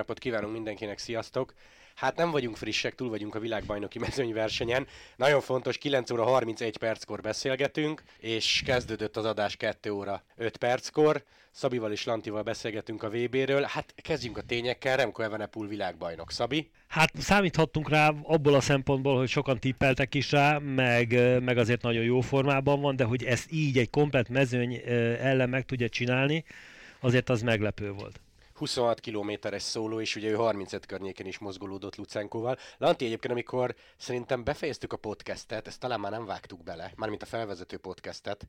napot kívánunk mindenkinek, sziasztok! Hát nem vagyunk frissek, túl vagyunk a világbajnoki mezőnyversenyen. Nagyon fontos, 9 óra 31 perckor beszélgetünk, és kezdődött az adás 2 óra 5 perckor. Szabival és Lantival beszélgetünk a VB-ről. Hát kezdjünk a tényekkel, Remco Evenepul világbajnok. Szabi? Hát számíthattunk rá abból a szempontból, hogy sokan tippeltek is rá, meg, meg azért nagyon jó formában van, de hogy ezt így egy komplet mezőny ellen meg tudja csinálni, azért az meglepő volt. 26 kilométeres szóló, és ugye ő 35 környéken is mozgolódott Lucenkóval. Lanti egyébként, amikor szerintem befejeztük a podcastet, ezt talán már nem vágtuk bele, mármint a felvezető podcastet,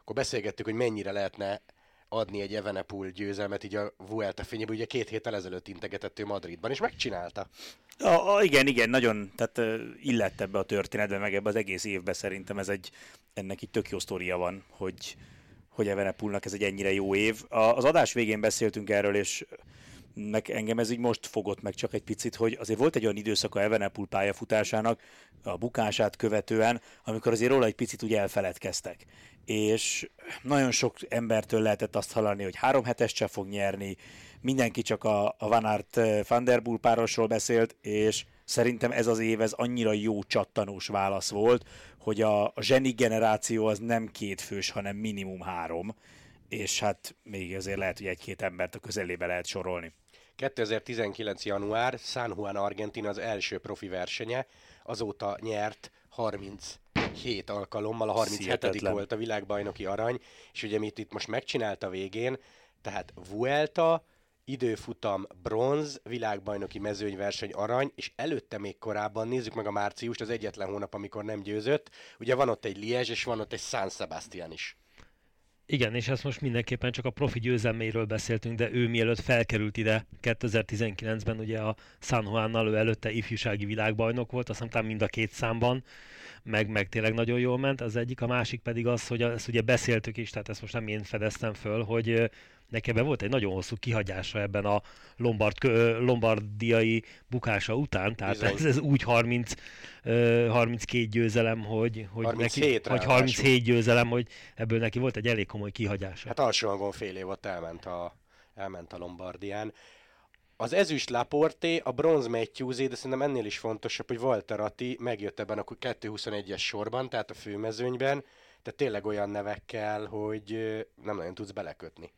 akkor beszélgettük, hogy mennyire lehetne adni egy Evenepul győzelmet így a Vuelta fényében, ugye két héttel ezelőtt integetett ő Madridban, és megcsinálta. A, a, igen, igen, nagyon, tehát uh, illett ebbe a történetbe, meg ebbe az egész évbe szerintem ez egy, ennek itt tök jó sztoria van, hogy, hogy Evenepulnak ez egy ennyire jó év. Az adás végén beszéltünk erről, és meg engem ez így most fogott meg csak egy picit, hogy azért volt egy olyan időszaka Evenepul pályafutásának a bukását követően, amikor azért róla egy picit úgy elfeledkeztek. És nagyon sok embertől lehetett azt hallani, hogy három hetes se fog nyerni, mindenki csak a, a Van Aert Van der Poel párosról beszélt, és szerintem ez az év ez annyira jó csattanós válasz volt, hogy a, a zseni generáció az nem két fős, hanem minimum három, és hát még azért lehet, hogy egy-két embert a közelébe lehet sorolni. 2019. január, San Juan Argentina az első profi versenye, azóta nyert 37 alkalommal, a 37. Szihetetlen. volt a világbajnoki arany, és ugye mit itt most megcsinálta végén, tehát Vuelta, időfutam bronz, világbajnoki mezőnyverseny arany, és előtte még korábban, nézzük meg a márciust, az egyetlen hónap, amikor nem győzött, ugye van ott egy Liège, és van ott egy San Sebastian is. Igen, és ezt most mindenképpen csak a profi győzelméről beszéltünk, de ő mielőtt felkerült ide 2019-ben ugye a San Juannal, ő előtte ifjúsági világbajnok volt, azt hiszem mind a két számban, meg, meg tényleg nagyon jól ment. Az egyik, a másik pedig az, hogy ezt ugye beszéltük is, tehát ezt most nem én fedeztem föl, hogy nekem volt egy nagyon hosszú kihagyása ebben a Lombard, lombardiai bukása után, tehát ez, ez úgy 30, 32 győzelem, hogy, hogy, 37 neki, hogy 37 győzelem, hogy ebből neki volt egy elég komoly kihagyása. Hát alsó hangon fél év ott elment a, elment a Lombardián. Az ezüst Laporté, a bronz Matthewsé, de szerintem ennél is fontosabb, hogy Walter Atti megjött ebben a 2.21-es sorban, tehát a főmezőnyben, tehát tényleg olyan nevekkel, hogy nem nagyon tudsz belekötni.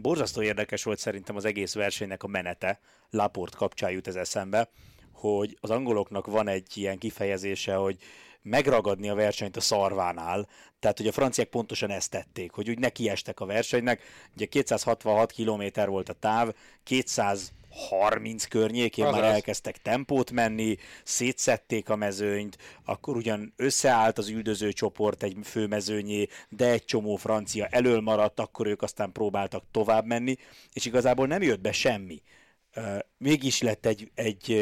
Borzasztó érdekes volt szerintem az egész versenynek a menete, Laport kapcsán jut ez eszembe, hogy az angoloknak van egy ilyen kifejezése, hogy megragadni a versenyt a szarvánál, tehát hogy a franciák pontosan ezt tették, hogy úgy nekiestek a versenynek, ugye 266 km volt a táv, 200 30 környékén Azaz. már elkezdtek tempót menni, szétszették a mezőnyt, akkor ugyan összeállt az üldöző csoport egy főmezőnyé, de egy csomó francia elől maradt, akkor ők aztán próbáltak tovább menni, és igazából nem jött be semmi. Mégis lett egy, egy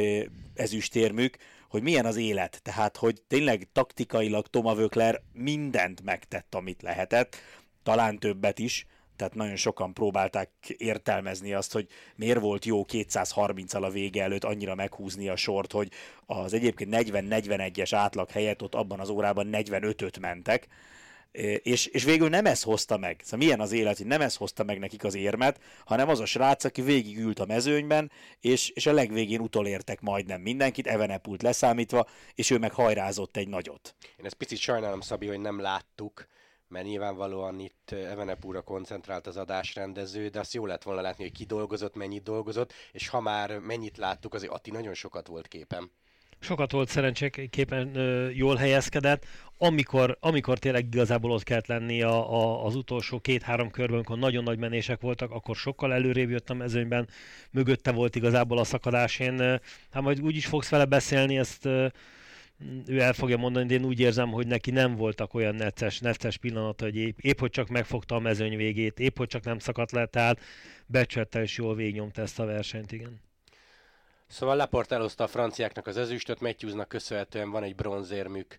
ezüstérmük, hogy milyen az élet, tehát hogy tényleg taktikailag Toma Vökler mindent megtett, amit lehetett, talán többet is, tehát nagyon sokan próbálták értelmezni azt, hogy miért volt jó 230-al a vége előtt annyira meghúzni a sort, hogy az egyébként 40-41-es átlag helyett ott abban az órában 45-öt mentek, és, és végül nem ez hozta meg. Szóval milyen az élet, hogy nem ez hozta meg nekik az érmet, hanem az a srác, aki végigült a mezőnyben, és, és a legvégén utolértek majdnem mindenkit, Evenepult leszámítva, és ő meg hajrázott egy nagyot. Én ezt picit sajnálom, Szabi, hogy nem láttuk, mert nyilvánvalóan itt Evenepúra koncentrált az adásrendező, de azt jó lett volna látni, hogy ki dolgozott, mennyit dolgozott, és ha már mennyit láttuk, azért Atti nagyon sokat volt képen. Sokat volt szerencséképpen jól helyezkedett, amikor, amikor tényleg igazából ott kellett lenni a, a, az utolsó két-három körben, amikor nagyon nagy menések voltak, akkor sokkal előrébb jött a mezőnyben, mögötte volt igazából a szakadás. Én, hát majd úgy is fogsz vele beszélni, ezt ő el fogja mondani, de én úgy érzem, hogy neki nem voltak olyan necces, necces pillanata, hogy épp, épp hogy csak megfogta a mezőny végét, épp hogy csak nem szakadt le, tehát becsette és jól végignyomta ezt a versenyt, igen. Szóval Laport elhozta a franciáknak az ezüstöt, Matthewsnak köszönhetően van egy bronzérmük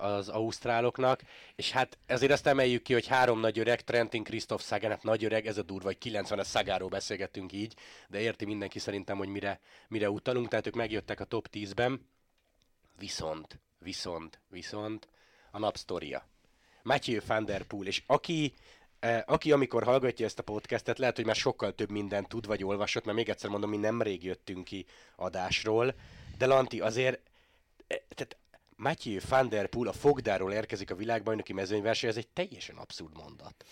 az ausztráloknak, és hát ezért azt emeljük ki, hogy három nagy öreg, Trentin, Christoph Sagan, hát nagy öreg, ez a durva, hogy 90 a Sagáról beszélgetünk így, de érti mindenki szerintem, hogy mire, mire utalunk, tehát ők megjöttek a top 10-ben, Viszont, viszont, viszont a napsztoria. Matthew van der Poel, és aki Aki amikor hallgatja ezt a podcastet, lehet, hogy már sokkal több mindent tud vagy olvasott, mert még egyszer mondom, mi nemrég jöttünk ki adásról, de Lanti azért, tehát Matthew van der Poel a Fogdáról érkezik a világbajnoki mezőnyverseny, ez egy teljesen abszurd mondat.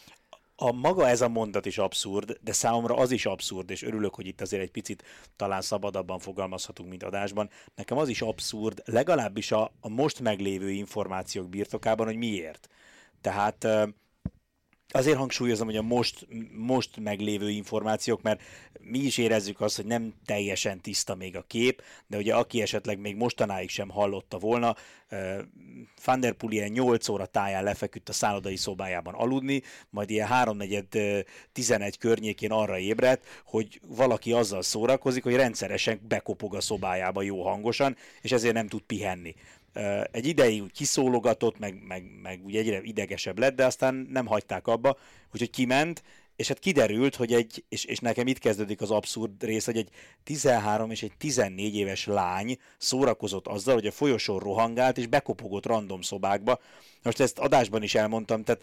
A maga ez a mondat is abszurd, de számomra az is abszurd, és örülök, hogy itt azért egy picit talán szabadabban fogalmazhatunk, mint adásban. Nekem az is abszurd, legalábbis a, a most meglévő információk birtokában, hogy miért. Tehát Azért hangsúlyozom, hogy a most, most meglévő információk, mert mi is érezzük azt, hogy nem teljesen tiszta még a kép, de ugye aki esetleg még mostanáig sem hallotta volna, Van der Poel ilyen 8 óra táján lefeküdt a szállodai szobájában aludni, majd ilyen 3-4-11 környékén arra ébredt, hogy valaki azzal szórakozik, hogy rendszeresen bekopog a szobájába jó hangosan, és ezért nem tud pihenni egy ideig úgy kiszólogatott, meg, meg, meg úgy egyre idegesebb lett, de aztán nem hagyták abba, úgyhogy kiment, és hát kiderült, hogy egy, és, és nekem itt kezdődik az abszurd rész, hogy egy 13 és egy 14 éves lány szórakozott azzal, hogy a folyosón rohangált, és bekopogott random szobákba. Most ezt adásban is elmondtam, tehát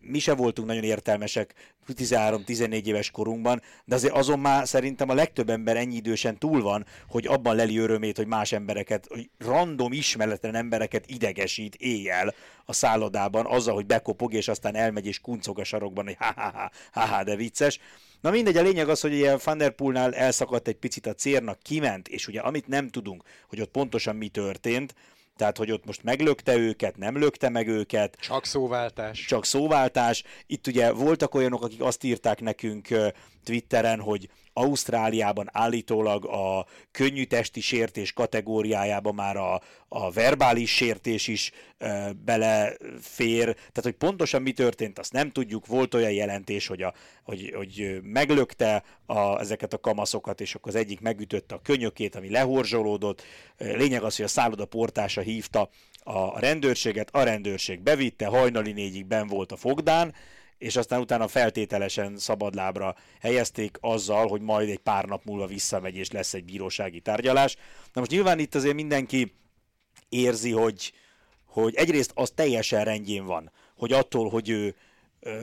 mi se voltunk nagyon értelmesek 13-14 éves korunkban, de azért azon már szerintem a legtöbb ember ennyi idősen túl van, hogy abban leli örömét, hogy más embereket, hogy random ismeretlen embereket idegesít éjjel a szállodában azzal, hogy bekopog, és aztán elmegy és kuncog a sarokban, hogy ha-ha-ha, ha-ha, de vicces. Na mindegy, a lényeg az, hogy ilyen Van der Poolnál elszakadt egy picit a cérnak, kiment, és ugye amit nem tudunk, hogy ott pontosan mi történt, tehát hogy ott most meglökte őket, nem lökte meg őket. Csak szóváltás. Csak szóváltás. Itt ugye voltak olyanok, akik azt írták nekünk Twitteren, hogy Ausztráliában állítólag a könnyű testi sértés kategóriájába már a, a verbális sértés is e, belefér. Tehát, hogy pontosan mi történt, azt nem tudjuk. Volt olyan jelentés, hogy, a, hogy, hogy meglökte a, ezeket a kamaszokat, és akkor az egyik megütötte a könyökét, ami lehorzsolódott. Lényeg az, hogy a szálloda portása hívta a rendőrséget, a rendőrség bevitte, hajnali négyig ben volt a fogdán, és aztán utána feltételesen szabadlábra helyezték azzal, hogy majd egy pár nap múlva visszamegy, és lesz egy bírósági tárgyalás. Na most nyilván itt azért mindenki érzi, hogy, hogy egyrészt az teljesen rendjén van, hogy attól, hogy ő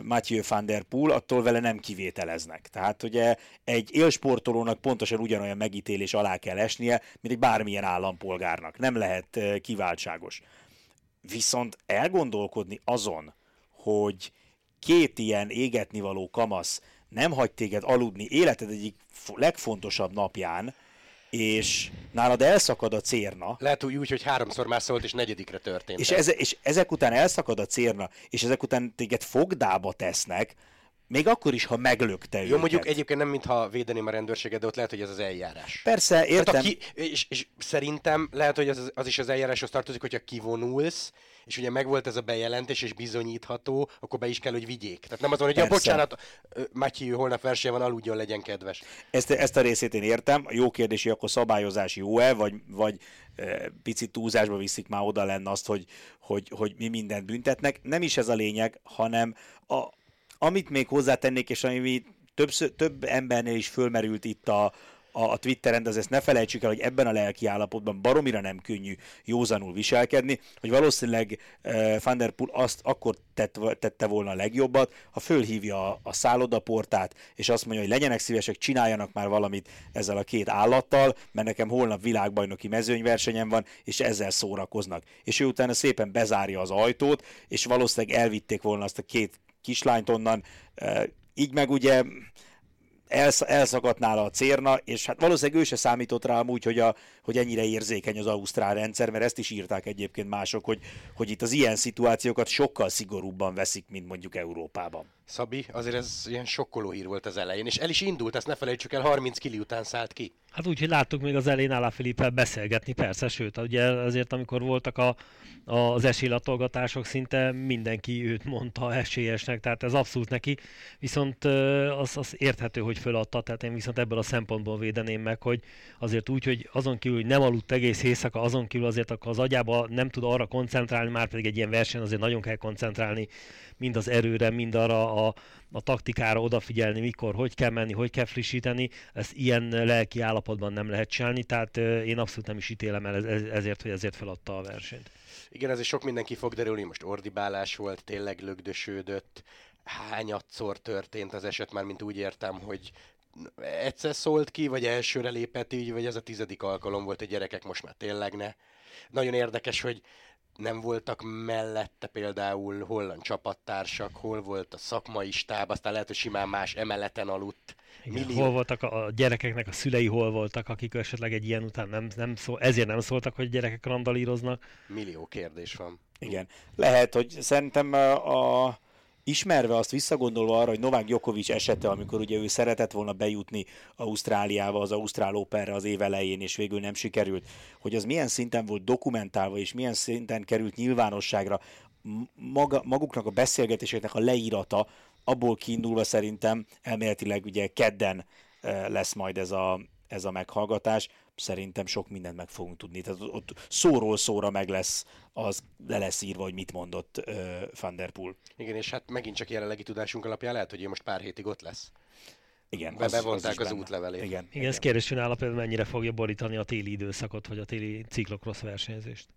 Mathieu van der Poel, attól vele nem kivételeznek. Tehát ugye egy élsportolónak pontosan ugyanolyan megítélés alá kell esnie, mint egy bármilyen állampolgárnak. Nem lehet kiváltságos. Viszont elgondolkodni azon, hogy két ilyen égetnivaló kamasz nem hagy téged aludni életed egyik legfontosabb napján, és nálad elszakad a cérna. Lehet úgy, hogy háromszor már szólt, és negyedikre történt. És, eze, és ezek után elszakad a cérna, és ezek után téged fogdába tesznek, még akkor is, ha meglökte Jó, őket. mondjuk egyébként nem mintha védeném a rendőrséget, de ott lehet, hogy ez az eljárás. Persze, értem. ki, és, és, szerintem lehet, hogy az, az is az eljáráshoz tartozik, hogyha kivonulsz, és ugye megvolt ez a bejelentés, és bizonyítható, akkor be is kell, hogy vigyék. Tehát nem azon, hogy ja, bocsánat, Matyi, holnap verseny van, aludjon, legyen kedves. Ezt, ezt a részét én értem. Jó kérdés, hogy akkor szabályozás jó-e, vagy, vagy e, picit túlzásba viszik már oda lenne azt, hogy, hogy, hogy mi mindent büntetnek. Nem is ez a lényeg, hanem a, amit még hozzátennék, és ami több, több embernél is fölmerült itt a, a, a Twitteren, de ezt ne felejtsük el, hogy ebben a lelki állapotban baromira nem könnyű józanul viselkedni, hogy valószínűleg uh, Van der Poel azt akkor tett, tette volna a legjobbat, ha fölhívja a, a szállodaportát, és azt mondja, hogy legyenek szívesek, csináljanak már valamit ezzel a két állattal, mert nekem holnap világbajnoki mezőnyversenyem van, és ezzel szórakoznak. És ő utána szépen bezárja az ajtót, és valószínűleg elvitték volna azt a két kislányt onnan, uh, így meg ugye elsz, elszakadt nála a cérna, és hát valószínűleg ő se számított rá úgy, hogy, a, hogy ennyire érzékeny az ausztrál rendszer, mert ezt is írták egyébként mások, hogy, hogy itt az ilyen szituációkat sokkal szigorúbban veszik, mint mondjuk Európában. Szabi, azért ez ilyen sokkoló hír volt az elején, és el is indult, ezt ne felejtsük el, 30 kili után szállt ki. Hát úgy, hogy láttuk még az elején Alá Filippel beszélgetni, persze, sőt, ugye azért, amikor voltak a, a, az esélylatolgatások, szinte mindenki őt mondta esélyesnek, tehát ez abszolút neki, viszont az, az érthető, hogy föladta, tehát én viszont ebből a szempontból védeném meg, hogy azért úgy, hogy azon kívül, hogy nem aludt egész éjszaka, azon kívül azért akkor az agyába nem tud arra koncentrálni, már pedig egy ilyen verseny azért nagyon kell koncentrálni, mind az erőre, mind arra a, a taktikára odafigyelni, mikor, hogy kell menni, hogy kell frissíteni, ezt ilyen lelki állapotban nem lehet csinálni, tehát én abszolút nem is ítélem el ezért, hogy ezért feladta a versenyt. Igen, ez is sok mindenki fog derülni, most ordibálás volt, tényleg lögdösődött, hányadszor történt az eset, már mint úgy értem, hogy egyszer szólt ki, vagy elsőre lépett így, vagy ez a tizedik alkalom volt, hogy gyerekek most már tényleg ne. Nagyon érdekes, hogy nem voltak mellette például holland csapattársak, hol volt a szakmai stáb, aztán lehet, hogy simán más emeleten aludt. Igen, millió... Hol voltak a gyerekeknek a szülei, hol voltak, akik esetleg egy ilyen után nem, nem szól, ezért nem szóltak, hogy gyerekek randalíroznak. Millió kérdés van. Igen. Lehet, hogy szerintem a, a ismerve azt visszagondolva arra, hogy Novák Djokovic esete, amikor ugye ő szeretett volna bejutni Ausztráliába, az Ausztrál Operre az év elején, és végül nem sikerült, hogy az milyen szinten volt dokumentálva, és milyen szinten került nyilvánosságra maga, maguknak a beszélgetéseknek a leírata, abból kiindulva szerintem elméletileg ugye kedden eh, lesz majd ez a, ez a meghallgatás, szerintem sok mindent meg fogunk tudni. Tehát ott szóról szóra meg lesz, az le lesz írva, hogy mit mondott uh, Van Der Poel. Igen, és hát megint csak jelenlegi tudásunk alapján lehet, hogy ő most pár hétig ott lesz. Igen, Be, az, bevonták az, az útlevelét. Igen, igen, ez kérdés, hogy nála például mennyire fogja borítani a téli időszakot, vagy a téli ciklokrosz versenyzést.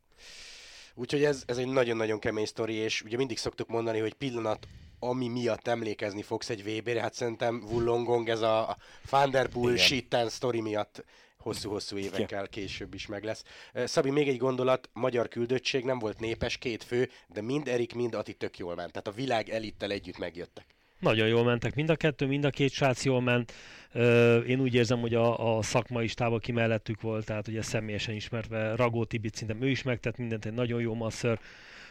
Úgyhogy ez, ez egy nagyon-nagyon kemény sztori, és ugye mindig szoktuk mondani, hogy pillanat ami miatt emlékezni fogsz egy VB-re, hát szerintem Wullongong ez a Thunderpool shitten sztori miatt hosszú-hosszú évekkel később is meg lesz. Szabi, még egy gondolat, magyar küldöttség nem volt népes, két fő, de mind Erik, mind Ati tök jól ment. Tehát a világ elittel együtt megjöttek. Nagyon jól mentek mind a kettő, mind a két srác jól ment. Én úgy érzem, hogy a, a szakmai stáb, aki mellettük volt, tehát ugye személyesen ismerve Ragó Tibit, szerintem ő is megtett mindent, egy nagyon jó masször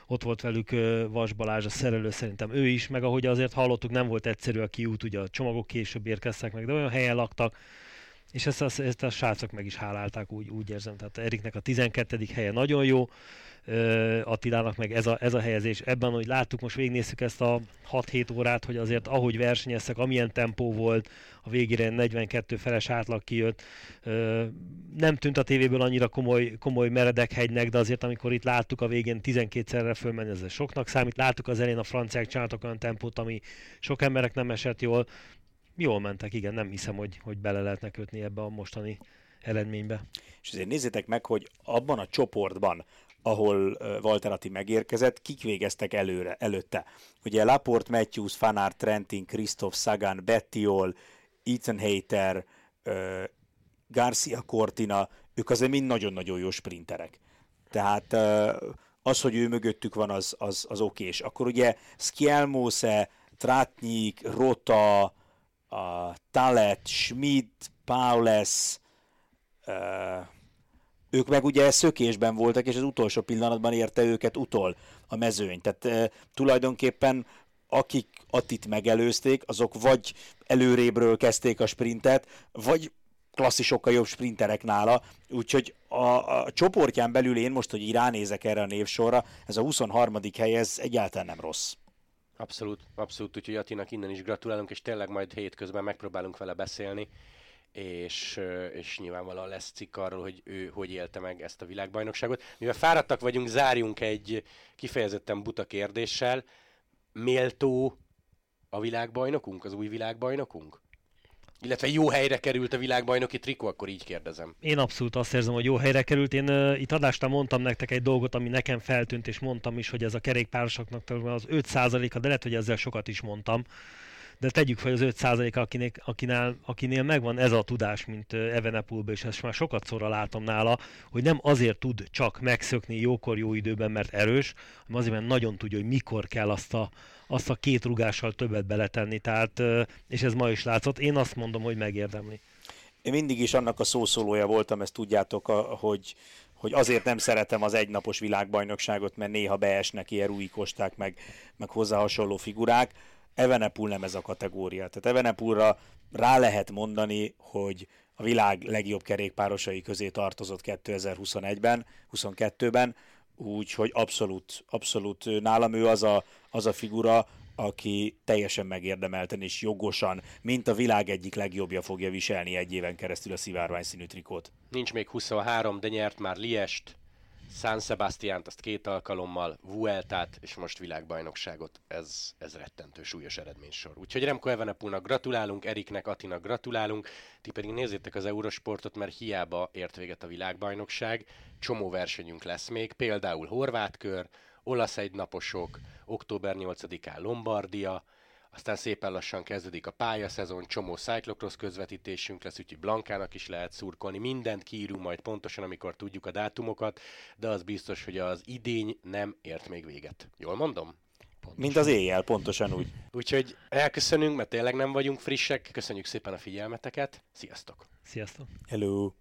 ott volt velük Vas Balázs, a szerelő szerintem ő is, meg ahogy azért hallottuk, nem volt egyszerű a kiút, ugye a csomagok később érkeztek meg, de olyan helyen laktak, és ezt, ezt, ezt a srácok meg is hálálták, úgy, úgy érzem. Tehát Eriknek a 12. helye nagyon jó, Attilának meg ez a, ez a helyezés. Ebben, hogy láttuk, most végignézzük ezt a 6-7 órát, hogy azért ahogy versenyeztek, amilyen tempó volt, a végére 42 feles átlag kijött. Nem tűnt a tévéből annyira komoly, komoly meredek hegynek, de azért amikor itt láttuk a végén 12-szerre fölmenni, ez soknak számít. Láttuk az elén a franciák csináltak olyan tempót, ami sok emberek nem esett jól. Jól mentek, igen, nem hiszem, hogy, hogy bele lehetne kötni ebbe a mostani eredménybe. És azért nézzétek meg, hogy abban a csoportban, ahol Walter Atti megérkezett, kik végeztek előre, előtte. Ugye Laport, Matthews, Fanart, Trentin, Christoph Sagan, Bettiol, Ethan Hayter, Garcia Cortina, ők azért mind nagyon-nagyon jó sprinterek. Tehát az, hogy ő mögöttük van, az, az, az okés. Akkor ugye Skjelmose, Tratnyik, Rota, a Talet, Schmidt, Paules, uh, ők meg ugye szökésben voltak, és az utolsó pillanatban érte őket utol a mezőny. Tehát tulajdonképpen akik Attit megelőzték, azok vagy előrébről kezdték a sprintet, vagy klasszisokkal jobb sprinterek nála, úgyhogy a, a csoportján belül én most, hogy ránézek erre a névsorra, ez a 23. hely, ez egyáltalán nem rossz. Abszolút, abszolút, úgyhogy Attinak innen is gratulálunk, és tényleg majd hétközben megpróbálunk vele beszélni, és, és nyilvánvalóan lesz cikk arról, hogy ő hogy élte meg ezt a világbajnokságot. Mivel fáradtak vagyunk, zárjunk egy kifejezetten buta kérdéssel. Méltó a világbajnokunk, az új világbajnokunk? Illetve jó helyre került a világbajnoki trikó, akkor így kérdezem. Én abszolút azt érzem, hogy jó helyre került. Én uh, itt adástán mondtam nektek egy dolgot, ami nekem feltűnt, és mondtam is, hogy ez a kerékpárosoknak az 5%-a, de lehet, hogy ezzel sokat is mondtam de tegyük fel az 5 akinél, akinél, akinél megvan ez a tudás, mint Evenepulba, és ezt már sokat szóra látom nála, hogy nem azért tud csak megszökni jókor, jó időben, mert erős, hanem azért, mert nagyon tudja, hogy mikor kell azt a, azt a két rugással többet beletenni, tehát, és ez ma is látszott. Én azt mondom, hogy megérdemli. Én mindig is annak a szószólója voltam, ezt tudjátok, hogy, hogy azért nem szeretem az egynapos világbajnokságot, mert néha beesnek ilyen Rui Kosták, meg, meg hozzá hasonló figurák. Evenepul nem ez a kategória. Tehát Evenepulra rá lehet mondani, hogy a világ legjobb kerékpárosai közé tartozott 2021-ben, 22-ben, úgyhogy abszolút, abszolút nálam ő az a, az a figura, aki teljesen megérdemelten és jogosan, mint a világ egyik legjobbja fogja viselni egy éven keresztül a szivárvány színű trikót. Nincs még 23, de nyert már Liest, San Sebastiánt azt két alkalommal, Vueltát és most világbajnokságot. Ez, ez rettentő súlyos eredménysor. Úgyhogy Remco Evenepulnak gratulálunk, Eriknek, Atinak gratulálunk, ti pedig nézzétek az Eurosportot, mert hiába ért véget a világbajnokság, csomó versenyünk lesz még, például Horvátkör, olasz egynaposok, október 8-án Lombardia, aztán szépen lassan kezdődik a pályaszezon, csomó cyclocross közvetítésünk lesz, úgyhogy Blankának is lehet szurkolni, mindent kiírunk majd pontosan, amikor tudjuk a dátumokat, de az biztos, hogy az idény nem ért még véget. Jól mondom? Pontosan. Mint az éjjel, pontosan úgy. Úgyhogy elköszönünk, mert tényleg nem vagyunk frissek. Köszönjük szépen a figyelmeteket. Sziasztok! Sziasztok! Hello!